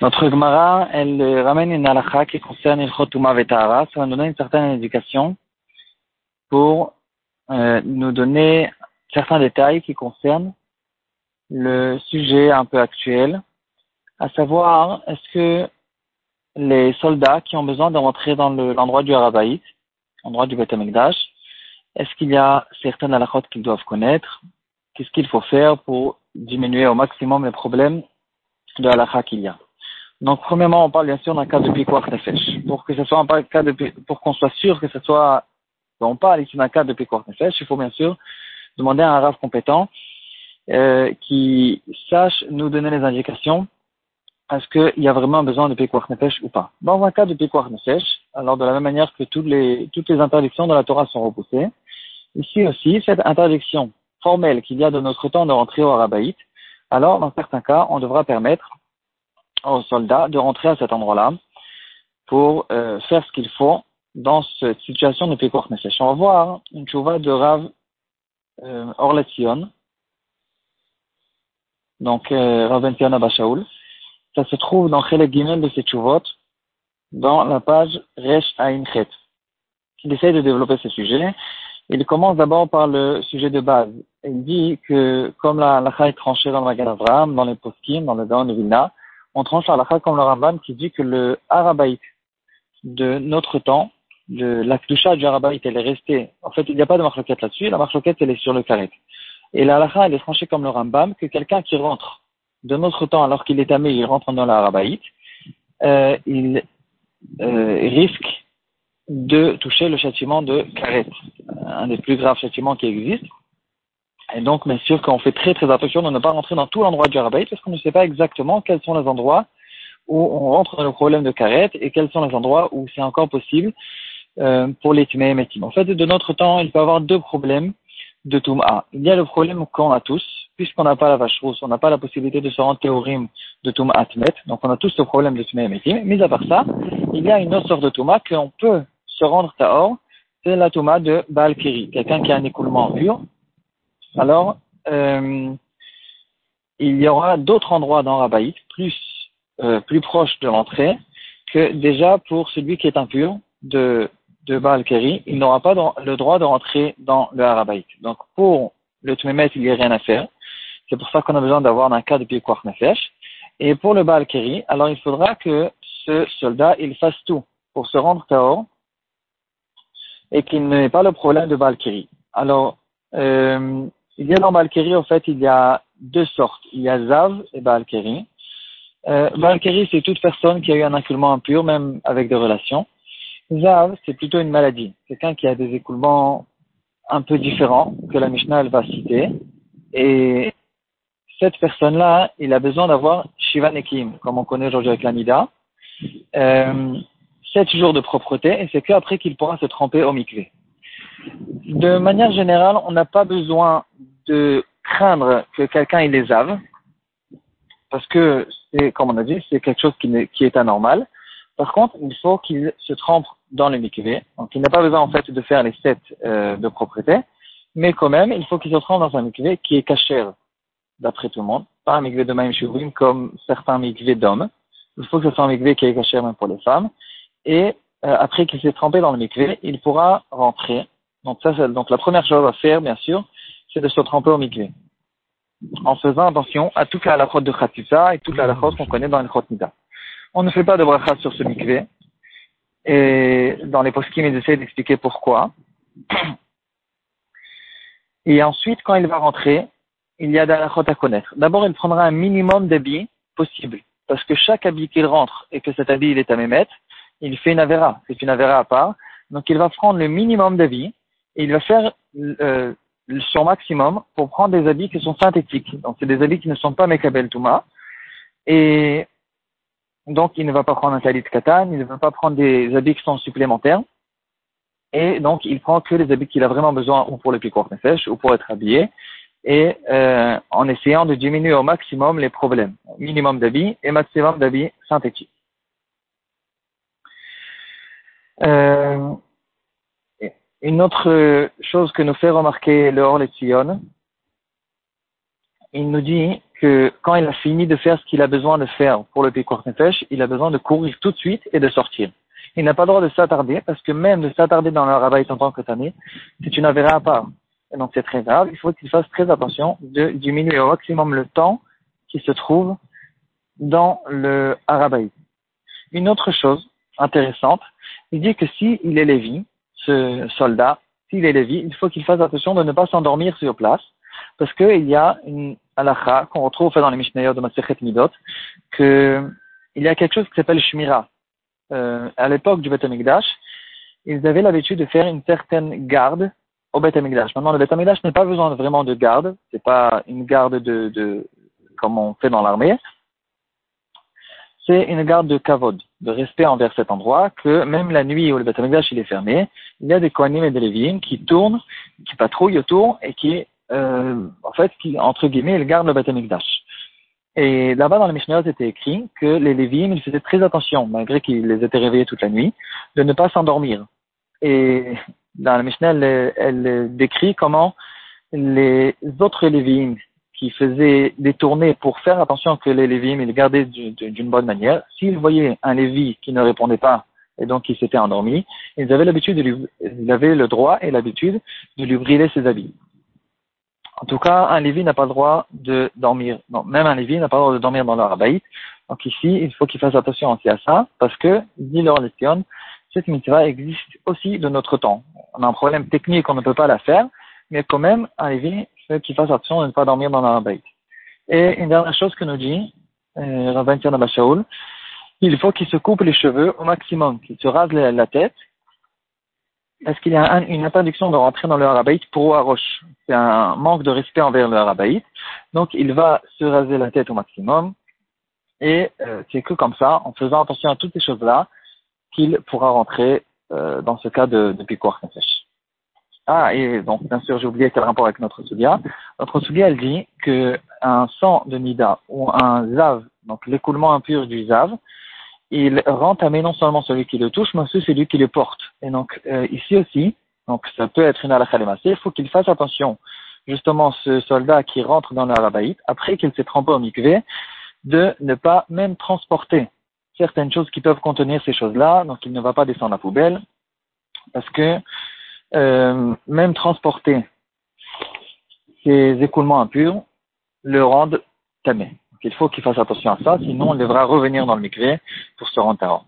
Notre Gemara, elle ramène une halakha qui concerne il Chotuma Vetara. Ça va nous donner une certaine indication pour euh, nous donner certains détails qui concernent le sujet un peu actuel, à savoir, est-ce que les soldats qui ont besoin de rentrer dans l'endroit du Harabaït, l'endroit du Beth est-ce qu'il y a certaines halakhot qu'ils doivent connaître? Qu'est-ce qu'il faut faire pour diminuer au maximum les problèmes de halakha qu'il y a. Donc, premièrement, on parle bien sûr d'un cas de piquoir nefesh. Pour que ce soit un cas de, pour qu'on soit sûr que ce soit, on parle ici d'un cas de piquoir nefesh, il faut bien sûr demander à un rave compétent, euh, qui sache nous donner les indications est-ce qu'il y a vraiment besoin de piquoir nefesh ou pas. Dans un cas de piquoir nefesh, alors de la même manière que toutes les, toutes les interdictions de la Torah sont repoussées, ici aussi, cette interdiction formelle qu'il y a de notre temps de rentrer au Arabaït, alors dans certains cas, on devra permettre aux soldats de rentrer à cet endroit-là pour euh, faire ce qu'il faut dans cette situation de Pekor Nefesh. On va voir une chouva de Rav euh, donc euh, Rav Bention Abashaoul. Ça se trouve dans Chelek Gimel de ces chouvot, dans la page Resh Aïnchet. Il essaie de développer ce sujet. Il commence d'abord par le sujet de base. Il dit que comme la lacha est tranchée dans Magan Avraham, dans les poskim, dans le Gaon de on tranche la lacha comme le Ramban qui dit que le Arabaït de notre temps, le, la Kdusha du Arabaït, elle est restée. En fait, il n'y a pas de marloquette là-dessus. La marloquette, elle est sur le carré. Et la lacha, elle est tranchée comme le Rambam, que quelqu'un qui rentre de notre temps alors qu'il est amé, il rentre dans l'Arabaït, euh, il euh, risque de toucher le châtiment de Karet, un des plus graves châtiments qui existent. Et donc, bien sûr qu'on fait très très attention de ne pas rentrer dans tout l'endroit du Rabaït parce qu'on ne sait pas exactement quels sont les endroits où on rentre dans le problème de Karet et quels sont les endroits où c'est encore possible euh, pour les Tumé et En fait, de notre temps, il peut y avoir deux problèmes de Touma. Il y a le problème qu'on a tous, puisqu'on n'a pas la vache rousse, on n'a pas la possibilité de se rendre théorime de Touma Atmet, donc on a tous ce problème de Tumé et Mis à part ça, il y a une autre sorte de Touma qu'on peut se rendre Taor, c'est la Touma de Baal quelqu'un qui a un écoulement pur. Alors, euh, il y aura d'autres endroits dans Rabaït, plus, euh, plus proches de l'entrée, que déjà pour celui qui est impur de, de Baal il n'aura pas le droit de rentrer dans le Harabaït. Donc pour le Tmemet, il n'y a rien à faire. C'est pour ça qu'on a besoin d'avoir un cas de Nefesh. Et pour le Baal alors il faudra que ce soldat, il fasse tout pour se rendre Taor, et qu'il n'ait pas le problème de Balkiri. Alors, euh, il y a dans Balkiri, en fait, il y a deux sortes. Il y a Zav et Balkiri. Euh, Balkiri, c'est toute personne qui a eu un écoulement impur, même avec des relations. Zav, c'est plutôt une maladie. Quelqu'un qui a des écoulements un peu différents que la Mishnah elle va citer. Et cette personne-là, il a besoin d'avoir Shiva Nekim, comme on connaît aujourd'hui avec l'Amida. Euh, sept jours de propreté et c'est qu'après qu'il pourra se tremper au mikvé. De manière générale, on n'a pas besoin de craindre que quelqu'un les ave, parce que c'est, comme on a dit, c'est quelque chose qui, est anormal. Par contre, il faut qu'il se trempe dans le mikvé. Donc, il n'a pas besoin en fait de faire les sept euh, de propreté, mais quand même, il faut qu'il se trempe dans un mikvé qui est caché, d'après tout le monde, pas un mikvé de Maïm comme certains mikvés d'hommes. Il faut que ce soit un mikvé qui est caché même pour les femmes et euh, après qu'il s'est trempé dans le mikvé, il pourra rentrer. Donc ça, donc la première chose à faire, bien sûr, c'est de se tremper au mikvé. En faisant attention à toute la halachot de Khatisa et toute la halachot qu'on connaît dans le Khotnida. On ne fait pas de bracha sur ce mikvé. Et dans les poskim, ils essaient d'expliquer pourquoi. Et ensuite, quand il va rentrer, il y a des halachot à connaître. D'abord, il prendra un minimum d'habits possible. Parce que chaque habit qu'il rentre et que cet habit il est à mémettre, il fait une avéra, c'est une avéra à part. Donc il va prendre le minimum d'habits il va faire euh, son maximum pour prendre des habits qui sont synthétiques. Donc c'est des habits qui ne sont pas Mekabel Touma. Et donc il ne va pas prendre un talit katan, il ne va pas prendre des habits qui sont supplémentaires. Et donc il prend que les habits qu'il a vraiment besoin ou pour le piquoir sèche ou pour être habillé. Et euh, en essayant de diminuer au maximum les problèmes. Minimum d'habits et maximum d'habits synthétiques. Euh, une autre chose que nous fait remarquer le Orletzion, il nous dit que quand il a fini de faire ce qu'il a besoin de faire pour le Pikuach Nefesh, il a besoin de courir tout de suite et de sortir. Il n'a pas le droit de s'attarder, parce que même de s'attarder dans le en tant que tanné, c'est une avéra à part. Et donc c'est très grave, il faut qu'il fasse très attention de diminuer au maximum le temps qui se trouve dans le Arabaï. Une autre chose intéressante, il dit que s'il il est Lévi, ce soldat, s'il est Lévi, il faut qu'il fasse attention de ne pas s'endormir sur place, parce qu'il y a une halakha qu'on retrouve dans les Mishnayot de Masechet Midot, que il y a quelque chose qui s'appelle Shmira. Euh, à l'époque du Beth Amikdash, ils avaient l'habitude de faire une certaine garde au Beth Amikdash. Maintenant, le Beth Amikdash n'a pas besoin vraiment de garde, c'est pas une garde de, de comme on fait dans l'armée, c'est une garde de kavod, de respect envers cet endroit, que même la nuit où le Beth il est fermé, il y a des Kohanim et des Lévim qui tournent, qui patrouillent autour et qui, euh, en fait, qui, entre guillemets, ils gardent le Beth Et là-bas, dans le Mishnah, c'était écrit que les Lévim, ils faisaient très attention, malgré qu'ils les étaient réveillés toute la nuit, de ne pas s'endormir. Et dans le Mishnah, elle, décrit comment les autres Lévim qui faisaient des tournées pour faire attention que les Lévim ils gardaient d'une bonne manière. S'ils voyaient un Lévi qui ne répondait pas et donc qui s'était endormi, ils avaient l'habitude ils avaient le droit et l'habitude de lui brûler ses habits. En tout cas, un Lévi n'a pas le droit de dormir. Non, même un Lévi n'a pas le droit de dormir dans leur abaït. Donc ici, il faut qu'il fasse attention aussi à ça, parce que, dit leur Lestion, cette mitzvah existe aussi de notre temps. On a un problème technique, on ne peut pas la faire, mais quand même, un Lévi qu'il fasse attention de ne pas dormir dans la. Et une dernière chose que nous dit euh, Rabbi Shaul, il faut qu'il se coupe les cheveux au maximum, qu'il se rase la, tête, parce qu'il y a une interdiction de rentrer dans le pour Aroche. C'est un manque de respect envers le. Donc il va se raser la tête au maximum, et euh, c'est que comme ça, en faisant attention à toutes ces choses-là, qu'il pourra rentrer euh, dans ce cas de, de Pikoar ah, et donc, bien sûr, j'ai oublié quel rapport avec notre Sugia. Notre Sugia, elle dit que un sang de Nida ou un Zav, donc l'écoulement impur du Zav, il rend tamé non seulement celui qui le touche, mais aussi celui qui le porte. Et donc, euh, ici aussi, donc ça peut être une halakha il faut qu'il fasse attention, justement, ce soldat qui rentre dans le après qu'il s'est trempé au mikvé, de ne pas même transporter certaines choses qui peuvent contenir ces choses-là, donc il ne va pas descendre la poubelle, parce que euh, même transporter ces écoulements impurs le rendent tamé. Il faut qu'il fasse attention à ça, sinon il devra revenir dans le mikvé pour se rendre à